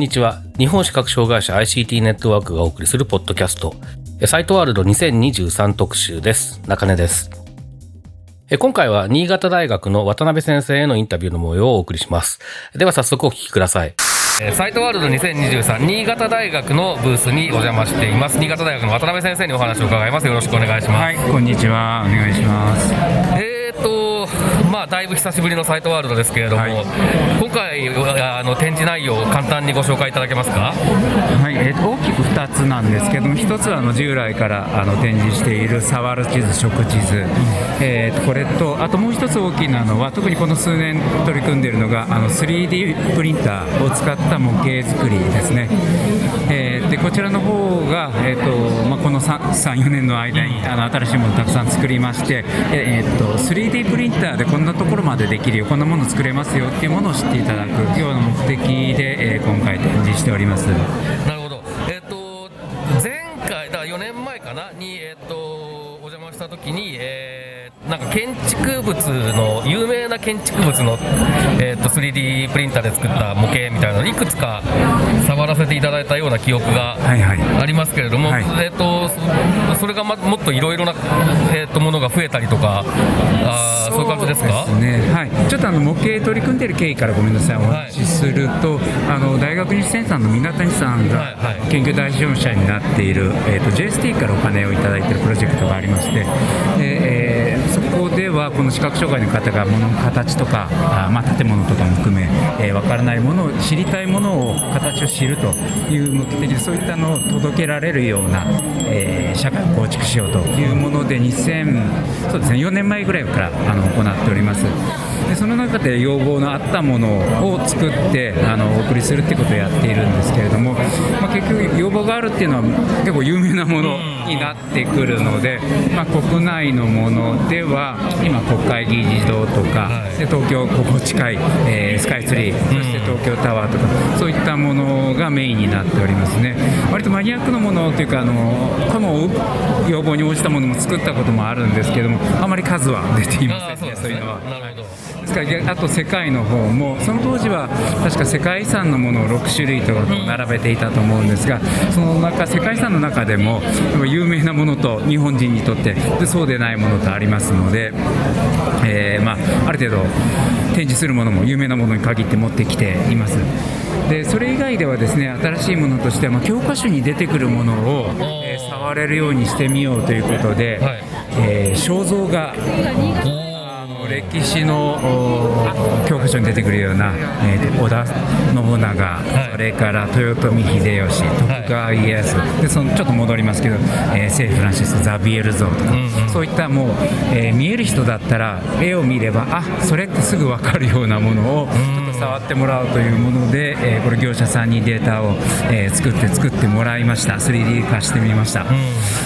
んにちは。日本視覚障害者 ICT ネットワークがお送りするポッドキャスト、えサイトワールド2023特集です。中根です。え今回は新潟大学の渡辺先生へのインタビューの模様をお送りします。では早速お聞きください。えサイトワールド2023新潟大学のブースにお邪魔しています。新潟大学の渡辺先生にお話を伺います。よろしくお願いします。はい、こんにちは。お願いします。えーだいぶ久しぶりのサイトワールドですけれども、はい。今回あの展示内容を簡単にご紹介いただけますか？はい、えーと大きく2つなんですけども、1つはあの従来からあの展示している触る地図、食地図、えーとこれと、あともう1つ大きなのは、特にこの数年取り組んでいるのが、あの 3D プリンターを使った模型作りですね。えーでこちらの方が、えーとまあ、この3、4年の間にあの新しいものをたくさん作りまして、えーと 3D プリンターでこんなところまでできるよ、こんなもの作れますよっていうものを知っていただくような目的で、えー今回展示しております。なるほど。えっ、と、前回、だから4年前かな、に、えっ、と、お邪魔したときに、えーなんか建築物の、有名な建築物の、えっ、と、3D プリンターで作った模型みたいなの、いくつか触らせていただいたような記憶がはいはい。ありますけれども、はい。えっ、と、そそれが、ま、もっといろいろな、えっ、と、ものが増えたりとか、あーそういう感じですか？はい、ちょっとあの模型取り組んでいる経緯からごめんなさい、お話しすると、あの大学日センターの皆谷さんがはいはい。研究代表者になっている、えー、と JST からお金をいただいているプロジェクトがありまして、でえーそこではこの視覚障害の方が物の形とか、あまあ、建物とかも含め、えーわからないものを知りたいものを形を知るという目的でそういったのを届けられるような、えー社会を構築しようというもので2000そうですね4年前ぐらいからあの行っております。でその中で要望のあったものを作ってあのお送りするってことをやっているんですけれども、まあ、結局要望があるっていうのは結構有名なものになってくるので、まあ、国内のものでは今国会議事堂とか、はいで東京ここ近い、えースカイツリーそして東京タワーとかそういったものがメインになっておりますね割とマニアックなものというかあのこの要望に応じたものも作ったこともあるんですけどもあまり数は出ていませんねそういうのは。なるほど。ですか。らあと世界の方もその当時は確か世界遺産のものを6種類とか並べていたと思うんですがその中世界遺産の中でも有名なものと日本人にとってでそうでないものとありますので、えーまあ、ある程度展示するものも有名なものに限って持ってきています。でそれ以外ではですね新しいものとしては、まあ、教科書に出てくるものを、えー触れるようにしてみようということで、はい。えー肖像画歴史のお教科書に出てくるような、えーと織田信長、い。それから豊臣秀吉、徳川家康、でそのちょっと戻りますけど、えー聖フランシス・ザビエル像とか、そういったもう、えー見える人だったら、絵を見れば、あそれってすぐ分かるようなものを、触ってもらおうというもので、えーこれ、業者さんにデータを、えー作って作ってもらいました、3D 化してみました。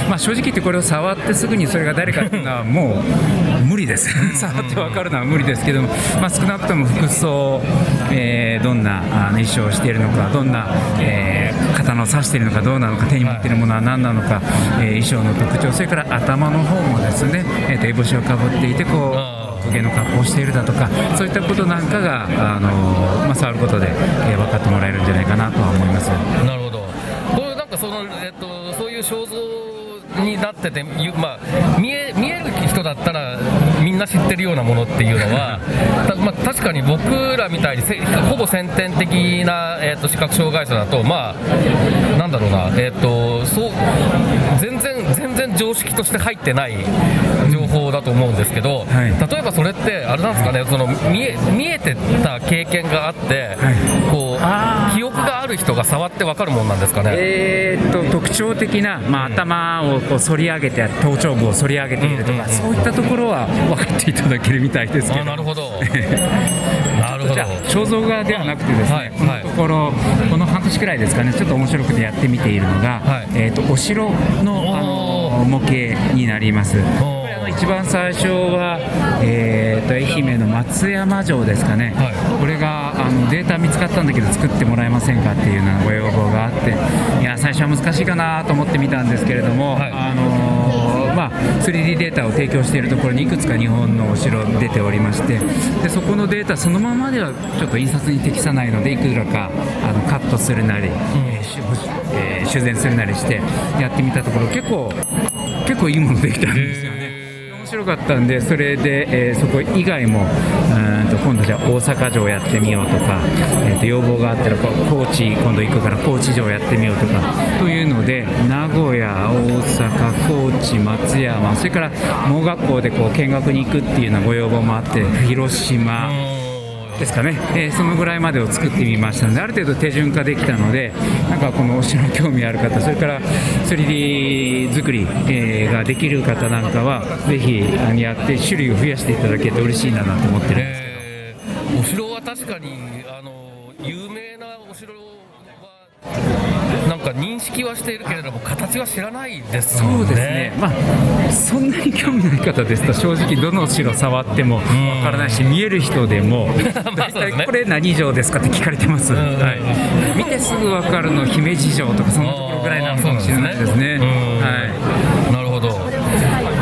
まあ、正直言って、これを触ってすぐにそれが誰かっていうのは、もう無理です、触って分かるのは無理ですけども、まあ、少なくとも服装、えーどんなあの衣装をしているのか、どんな、えー刀を刺しているのかどうなのか、手に持っているものは何なのか、えー衣装の特徴、それから頭の方もですね、えーと烏帽子をかぶっていて、こあう、公家の格好をしているだとか、そういったことなんかが、あのまあ、触ることで、えー分かってもらえるんじゃないかなとは思います。なるほど。これなんかその、えっと、そういう肖像になってて、まあ、見え、見える人だったら、みんな知ってるようなものっていうのは、たまあ、確かに僕らみたいにせ、ほぼ先天的な、えーと、視覚障害者だと、まあ、なんだろうな、えーと、そう、全然常識として入ってない情報だと思うんですけど、はい。例えばそれって、あれなんですかね、その見え見えてた経験があって、はい。こう記憶がある人人が触って分かるもんなんですかね、えー、っと特徴的な、まあ、頭をこう反り上げて頭頂部を反り上げているとか、そういったところは分かっていただけるみたいですけど。なるほど。なるほど。じゃあ肖像画ではなくてですね、はいこのところこの半年くらいですかねちょっと面白くてやってみているのが、はい。えー、とお城のあの模型になります。一番最初は、えー、と愛媛の松山城ですかね、はい。これがあのデータ見つかったんだけど作ってもらえませんかっていうようなご要望があって。いや最初は難しいかなと思ってみたんですけれども、はい。あのーまあ、3D データを提供しているところにいくつか日本のお城出ておりまして。でそこのデータそのままではちょっと印刷に適さないのでいくらかあのカットするなり、えーしえー修繕するなりしてやってみたところ結構結構いいものできたんですよね。面白かったんで、それで、えーそこ以外も、うーんと今度じゃあ大阪城やってみようとか、えーと要望があったらこう高知、今度行くから高知城やってみようとかというので、名古屋、大阪、高知、松山、それから盲学校でこう見学に行くっていうようなご要望もあって、広島。ですかね、えーそのぐらいまでを作ってみましたので、ある程度手順化できたので、なんかこのお城興味ある方、それから 3D 作り、えーができる方なんかは、ぜひやって、種類を増やしていただけると嬉しいななんて思ってるんですけど。えーお城は確かにあの有名なお城はか認識はしているけれども形は知らないですもんね。そうですね、まあ、そんなに興味ない方ですと、正直、どの城触ってもわからないし、見える人でも、大体これ何城ですかって聞かれてます、んはい、見てすぐ分かるの、姫路城とか、そのところぐらいなのかもしれないですね。うんはい。なるほど。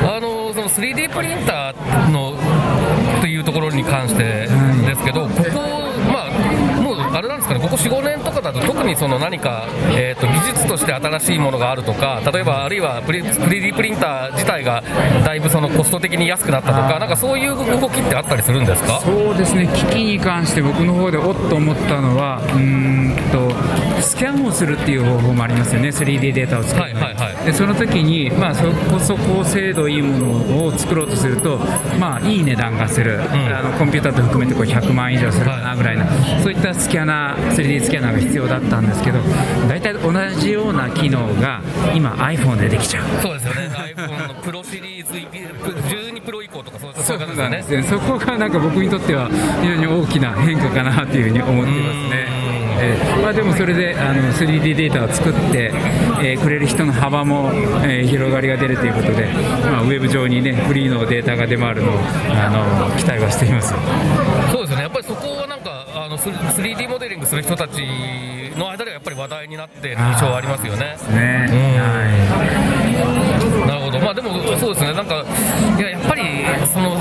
あのその 3D プリンターのというところに関してですけど、ここかねここ45年とかだと特にその何か、えー、と技術として新しいものがあるとか例えばあるいはプリ 3D プリンター自体がだいぶそのコスト的に安くなったとかなんかそういう動きってあったりするんですか？そうですね。機器に関して僕の方でおっと思ったのはうーんとスキャンをするっていう方法もありますよね。3D データを作るのに。はいはいはい。でその時に、まあ、そこそこ精度いいものを作ろうとすると、まあ、いい値段がする、あのコンピューターと含めてこう100万以上するかなぐらいな、そういったスキャナー 3D スキャナーが必要だったんですけど大体同じような機能が今 iPhone でできちゃう。そうですよね。iPhone のプロシリーズ12プロ以降とかそうそういう感じですねねそこがなんか僕にとっては非常に大きな変化かなというふうに思っていますね。えーまあ、でもそれであの 3D データを作って、えーくれる人の幅も、えー広がりが出るということで、まあ、ウェブ上に、ね、フリーのデータが出回るのをあの期待はしています。3D モデリングする人たちの間ではやっぱり話題になっている印象はありますよね。ね。うん。なるほど、まあでもそうですね、なんか、いややっぱりその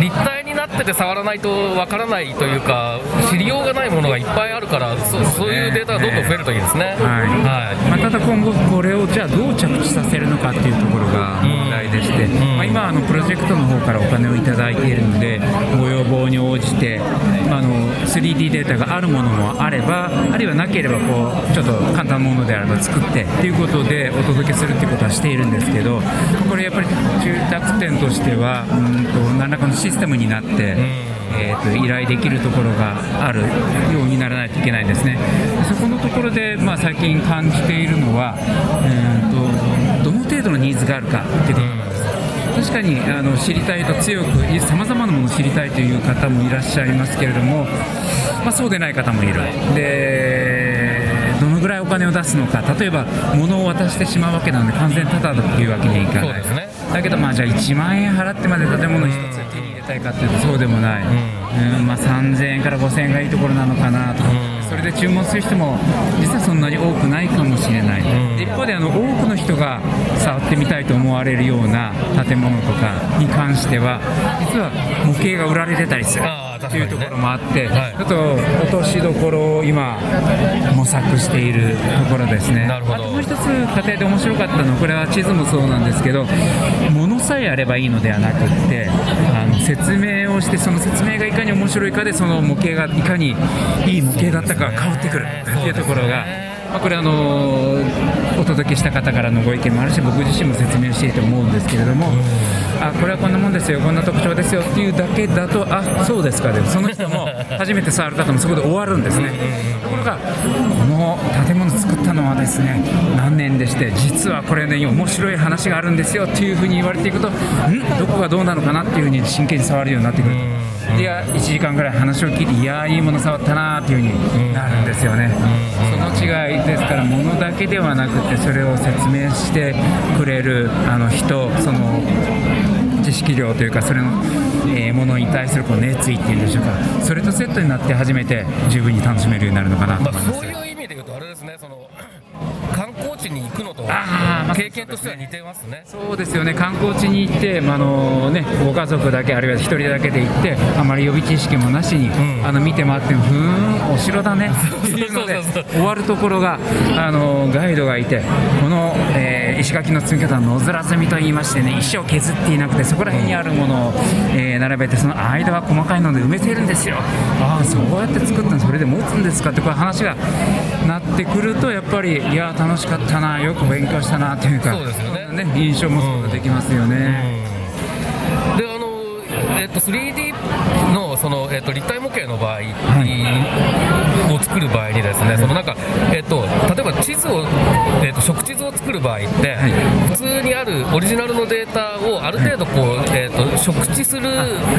立体になってて触らないとわからないというか、知りようがないものがいっぱいあるから、そそういうデータがどんどん増えるといいですね。はい。はい。まあ、ただ今後、これをじゃあどう着地させるのかっていうところが問題でして、まあ、今あの、プロジェクトの方からお金をいただいているので、ご要望に応じて、まあ、あの 3D データがあるものもあれば、あるいはなければこう、ちょっと簡単なものであれば作ってということでお届けするっていうことはしているんですけど、これやっぱり住宅店としては、うんと何らかのシステムになって、えー、と依頼できるところがあるようにならないといけないんですね。そこのところで、まあ、最近感じているのは、えー、とどの程度のニーズがあるかっていうことなんです。確かにあの知りたいと強くさまざまなものを知りたいという方もいらっしゃいますけれども、まあ、そうでない方もいる。でどのぐらいお金を出すのか。例えば物を渡してしまうわけなので完全タダというわけにはいかない。ですね。だけどまあじゃあ1万円払ってまで建物一つたいかっていうとそうでもない、うん。まあ、3000円から5000円がいいところなのかなとか、それで注文する人も実はそんなに多くないかもしれない、一方であの多くの人が触ってみたいと思われるような建物とかに関しては実は模型が売られてたりするというところもあって、はい。ちょっと落としどころを今模索しているところですね。あともう一つ家庭で面白かったのはこれは地図もそうなんですけど物さえあればいいのではなくってあの説明をしてその説明がいかに面白いかでその模型がいかにいい模型だったかが変わってくる。というところがまあ、これあのお届けした方からのご意見もあるし僕自身も説明していいと思うんですけれども、あこれはこんなもんですよこんな特徴ですよっていうだけだとあそうですかでその人も 初めて触る方もそこで終わるんですね。ところがこの建物作ったのはですね何年でして実はこれね面白い話があるんですよっていうふうに言われていくとん？どこがどうなのかなっていうふうに真剣に触るようになってくるいや1時間ぐらい話を聞いていやいいもの触ったなっていうふうになるんですよね。その違いですから物だけではなくてそれを説明してくれるあの人その知識量というかそれの、えーものに対するこう熱意っていうんでしょうか。それとセットになって初めて十分に楽しめるようになるのかなとまあ、思います、そういう意味で言うと、あれですね、その観光地に行くのとあーまあ経験としては似てますね。そうですよね。観光地に行って、まああのね、ご家族だけあるいは一人だけで行ってあまり予備知識もなしに、ん。あの見て回ってふーんお城だね。っていうのでそう。そうそう終わるところがあのガイドがいてこの、えー石垣の積み方は野面積みと言いましてね石を削っていなくてそこら辺にあるものを、えー並べてその間は細かいので埋めてるんですよ。ああそうやって作ったのそれで持つんですかってこういう話がなってくるとやっぱりいや楽しかったなよく勉強したなというかそうですよねね印象もそうができますよね。であのえっと 3D のそのえっと立体模型の場合、を作る場合にですね、そのなんかえっと例えば地図をえっと食地図を作る場合って、はい。普通にあるオリジナルのデータをある程度こうえっと食地するは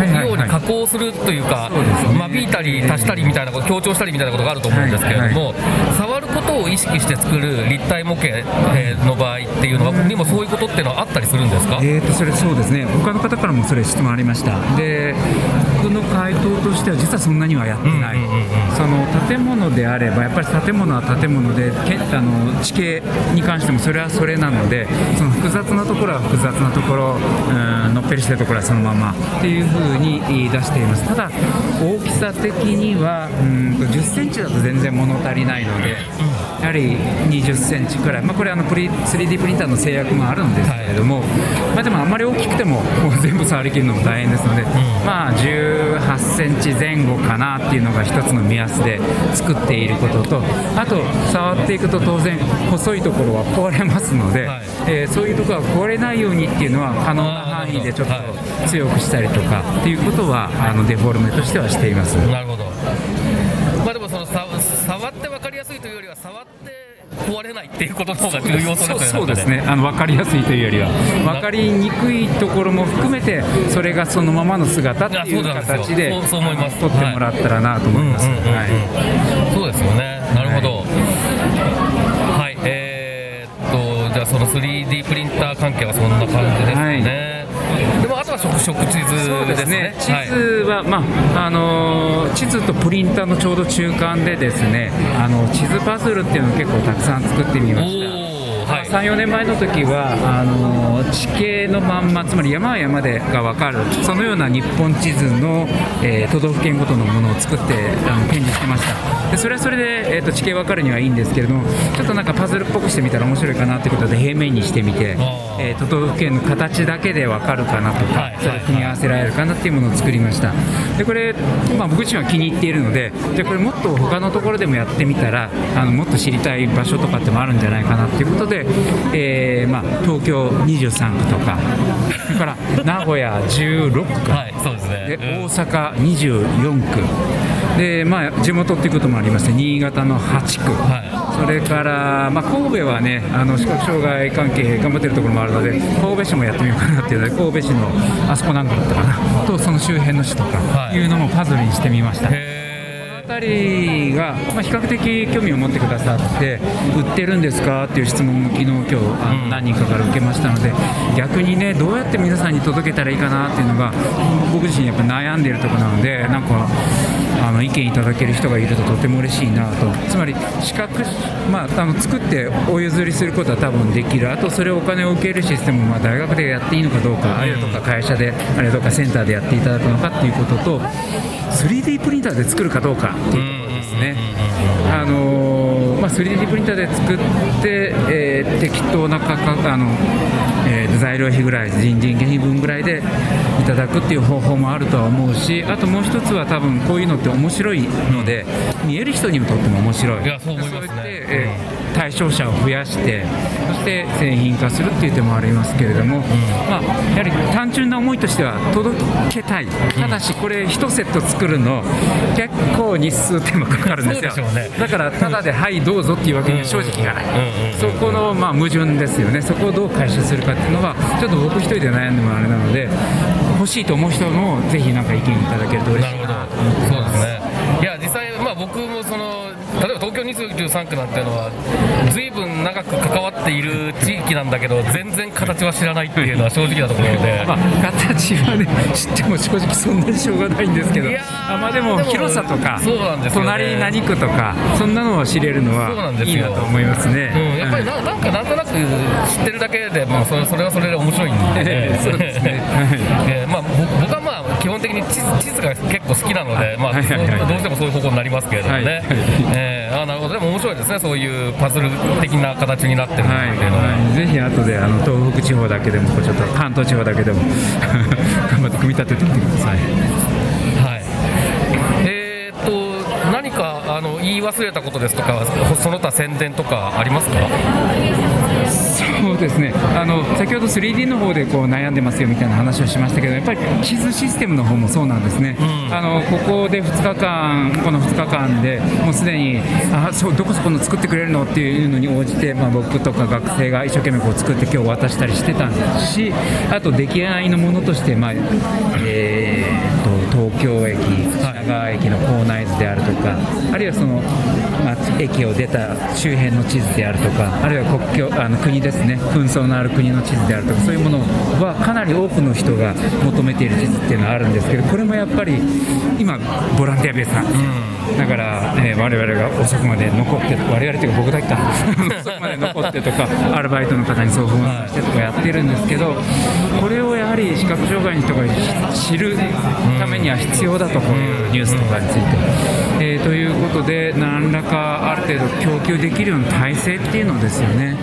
いはいように加工するというか間引いたり足したりみたいなこと強調したりみたいなことがあると思うんですけれども、触ることを意識して作る立体模型えーの場合っていうのはにもそういうことっていうのはあったりするんですか？えー、とそれそうですね。他の方からもそれ質問ありました。で僕の回答としては実はそんなにはやってない、その建物であればやっぱり建物は建物でけあの地形に関してもそれはそれなのでその複雑なところは複雑なところうんのっぺりしてるところはそのままっていうふうに出しています。ただ大きさ的にはうんと10センチだと全然物足りないのでやはり20センチくらい、まあ、これあのプリ 3D プリンターの制約もあるんですけれども、まあ、でもあんまり大きくてももう 全部触りきるのも大変ですので、まあ、18センチ前後かなっていうのが一つの目安で作っていることとあと触っていくと当然細いところは壊れますので、はい。えーそういうところが壊れないようにっていうのは可能な範囲でちょっはと強くしたりとかっていうことはあのデフォルメとしてはしています。なるほど。まあでもそのさ触って分かりやすいというよりは触って壊れないっていうことの方が重要そうですね。そうですねあの分かりやすいというよりは分かりにくいところも含めてそれがそのままの姿っていう形で撮ってもらったらなと思います。そうですよね。なるほど。はい。えーっとじゃあその 3D プリンター関係はそんな感じですかね。でもあとは食食地図でですすね、地はい。図は、まああのー地図とプリンターのちょうど中間でですねあの地図パズルっていうのを結構たくさん作ってみました。おおはい。34年前の時はあの地形のまんまつまり山は山でが分かる。そのような日本地図の、えー都道府県ごとのものを作ってあの展示してました。でそれはそれで、えーと地形分かるにはいいんですけれどもちょっとなんかパズルっぽくしてみたら面白いかなということで平面にしてみてえー都道府県の形だけで分かるかなとか、はい。それを組み合わせられるかなっていうものを作りました。でこれ、まあ、僕自身は気に入っているのでじゃあこれもっと他のところでもやってみたらあのもっと知りたい場所とかってもあるんじゃないかなっていうことで、えーまあ、東京23区とかそれから名古屋16区。はいそうですね。でうん。大阪24区。で、まあ、地元っていうこともありまして新潟の8区、はそれから、まあ、神戸はねあの視覚障害関係頑張ってるところもあるので神戸市もやってみようかなっていうので神戸市のあそこなんかだったかな。とその周辺の市とかはい。いうのもパズルにしてみました。たりが、まあ、比較的興味を持ってくださって売ってるんですかっていう質問も昨日今日あのうん。何人かから受けましたので逆にねどうやって皆さんに届けたらいいかなっていうのが僕自身やっぱ悩んでいるところなのでなんかあの意見いただける人がいるととても嬉しいなと。つまり資格、まあ、あの作ってお譲りすることは多分できる。あとそれをお金を受けるシステムもまあ大学でやっていいのかどうかあるいはどっか会社であるいはどっかセンターでやっていただくのかっていうことと 3D プリンターで作るかどうかっていうところですね。あのーまあ、3D プリンターで作って、えー適当な価格あの、えー材料費ぐらい人件費分ぐらいでいただくっていう方法もあるとは思うしあともう一つは多分こういうのって面白いので見える人にとっても面白い。いやそう思いますね。そうやってえー対象者を増やしてそして製品化するっていう手もありますけれども、まあ、やはり単純な思いとしては届けたい。ただしこれ1セット作るの結構日数手間かかるんですよ、ね。だからただで「はいどうぞ」っていうわけには正直いかない、そこのまあ矛盾ですよね。そこをどう回収するかっていうのはちょっと僕一人で悩んでもあれなので欲しいと思う人もぜひなんか意見いただけると嬉しいなと思ってそうです23区なんていうのは随分長く関わっている地域なんだけど全然形は知らないっていうのは正直なところで。まあ、形はね知っても正直そんなにしょうがないんですけどあまあでも広さとかそうなんですよね。隣何区とかそんなのを知れるのはいいなと思いますね、うん、やっぱりななんかなんとなく知ってるだけで、まあ、それそれはそれで面白いんで、ええそうですね。ええまあ、ぼ僕はまあ基本的に地図地図が結構好きなので、まあ、どうしてもそういう方向になりますけれどもね、はい。ええあなるほど。でも面白いですね。そういうパズル的な形になってるってはいいうのは。はい、ぜひ後であの東北地方だけでもこうちょっと関東地方だけでも 頑張って組み立ててみてください。はい。えーっと何かあの言い忘れたことですとかその他宣伝とかありますか？そうですね。あの先ほど 3D の方でこう悩んでますよみたいな話をしましたけどやっぱり地図システムの方もそうなんですね、あのここで2日間この2日間でもうすでにあそうどこそこの作ってくれるのっていうのに応じて、まあ、僕とか学生が一生懸命こう作って今日渡したりしてたんですしあと出来合いのものとして、まあえーと東京駅品川駅の構内図であるとかあるいはその、まあ、駅を出た周辺の地図であるとかあるいは国境あの国ですね。紛争のある国の地図であるとかそういうものはかなり多くの人が求めている地図っていうのはあるんですけどこれもやっぱり今ボランティアベースなんですよ、だから、えー我々が遅くまで残って我々というか僕だけか。遅くまで残ってとかアルバイトの方に送付をしてとかやってるんですけどこれをやはり視覚障害の人が知るためには必要だとこう。いうニュースとかについて。えーということで何らかある程度供給できるような体制っていうのですよね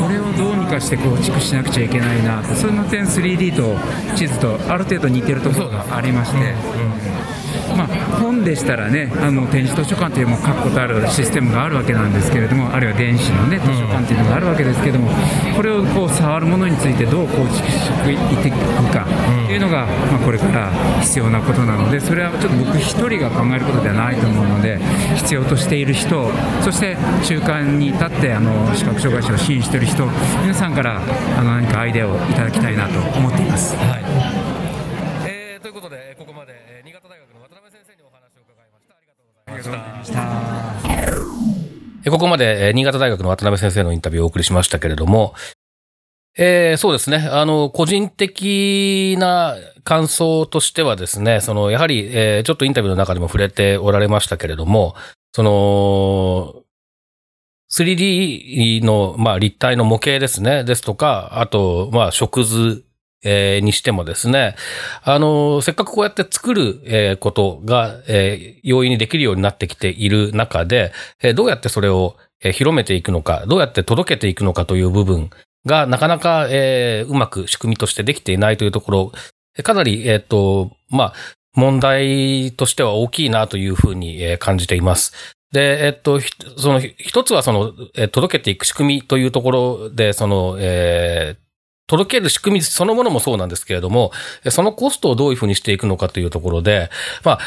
これをどうにかして構築しなくちゃいけないなとその点 3D と地図とある程度似てるところがありまして。まあ、本でしたらねあの展示図書館というも確固たるシステムがあるわけなんですけれどもあるいは電子の、ね、図書館というのがあるわけですけれどもこれをこう触るものについてどう構築していくかというのが、まあ、これから必要なことなのでそれはちょっと僕一人が考えることではないと思うので必要としている人そして中間に立ってあの視覚障害者を支援している人皆さんからあの何かアイデアをいただきたいなと思っています。はい。えーということでここまでしたここまで新潟大学の渡辺先生のインタビューをお送りしましたけれども、えーそうですね。あの、個人的な感想としてはですね、その、やはり、えーちょっとインタビューの中でも触れておられましたけれども、その、3D の、まあ、立体の模型ですね、ですとか、あと、まあ、食図、えーにしてもですね、あの、せっかくこうやって作る、えーことが、えー容易にできるようになってきている中で、えーどうやってそれを、えー広めていくのか、どうやって届けていくのかという部分が、なかなか、えーうまく仕組みとしてできていないというところ、かなり、えっ、と、まあ、問題としては大きいなというふうに感じています。で、えっと、その、一つはその、届けていく仕組みというところで、その、えー届ける仕組みそのものもそうなんですけれども、そのコストをどういうふうにしていくのかというところで、まあ、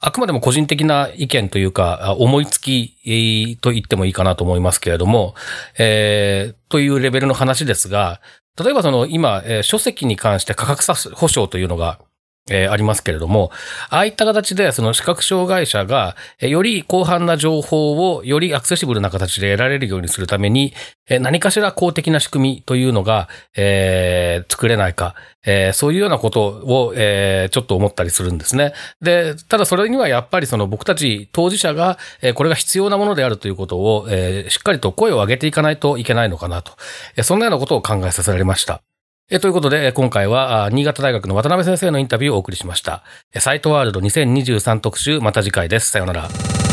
あくまでも個人的な意見というか、思いつきと言ってもいいかなと思いますけれども、えーというレベルの話ですが、例えばその今、書籍に関して価格差保証というのが、えーありますけれども、ああいった形でその視覚障害者が、えーより広範な情報をよりアクセシブルな形で得られるようにするために、えー何かしら公的な仕組みというのが、えー作れないか、えーそういうようなことを、えーちょっと思ったりするんですね。で、ただそれにはやっぱりその僕たち当事者が、えーこれが必要なものであるということを、えーしっかりと声を上げていかないといけないのかなと、えーそんなようなことを考えさせられました。えということで、今回は、新潟大学の渡辺先生のインタビューをお送りしました。サイトワールド2023特集、また次回です。さようなら。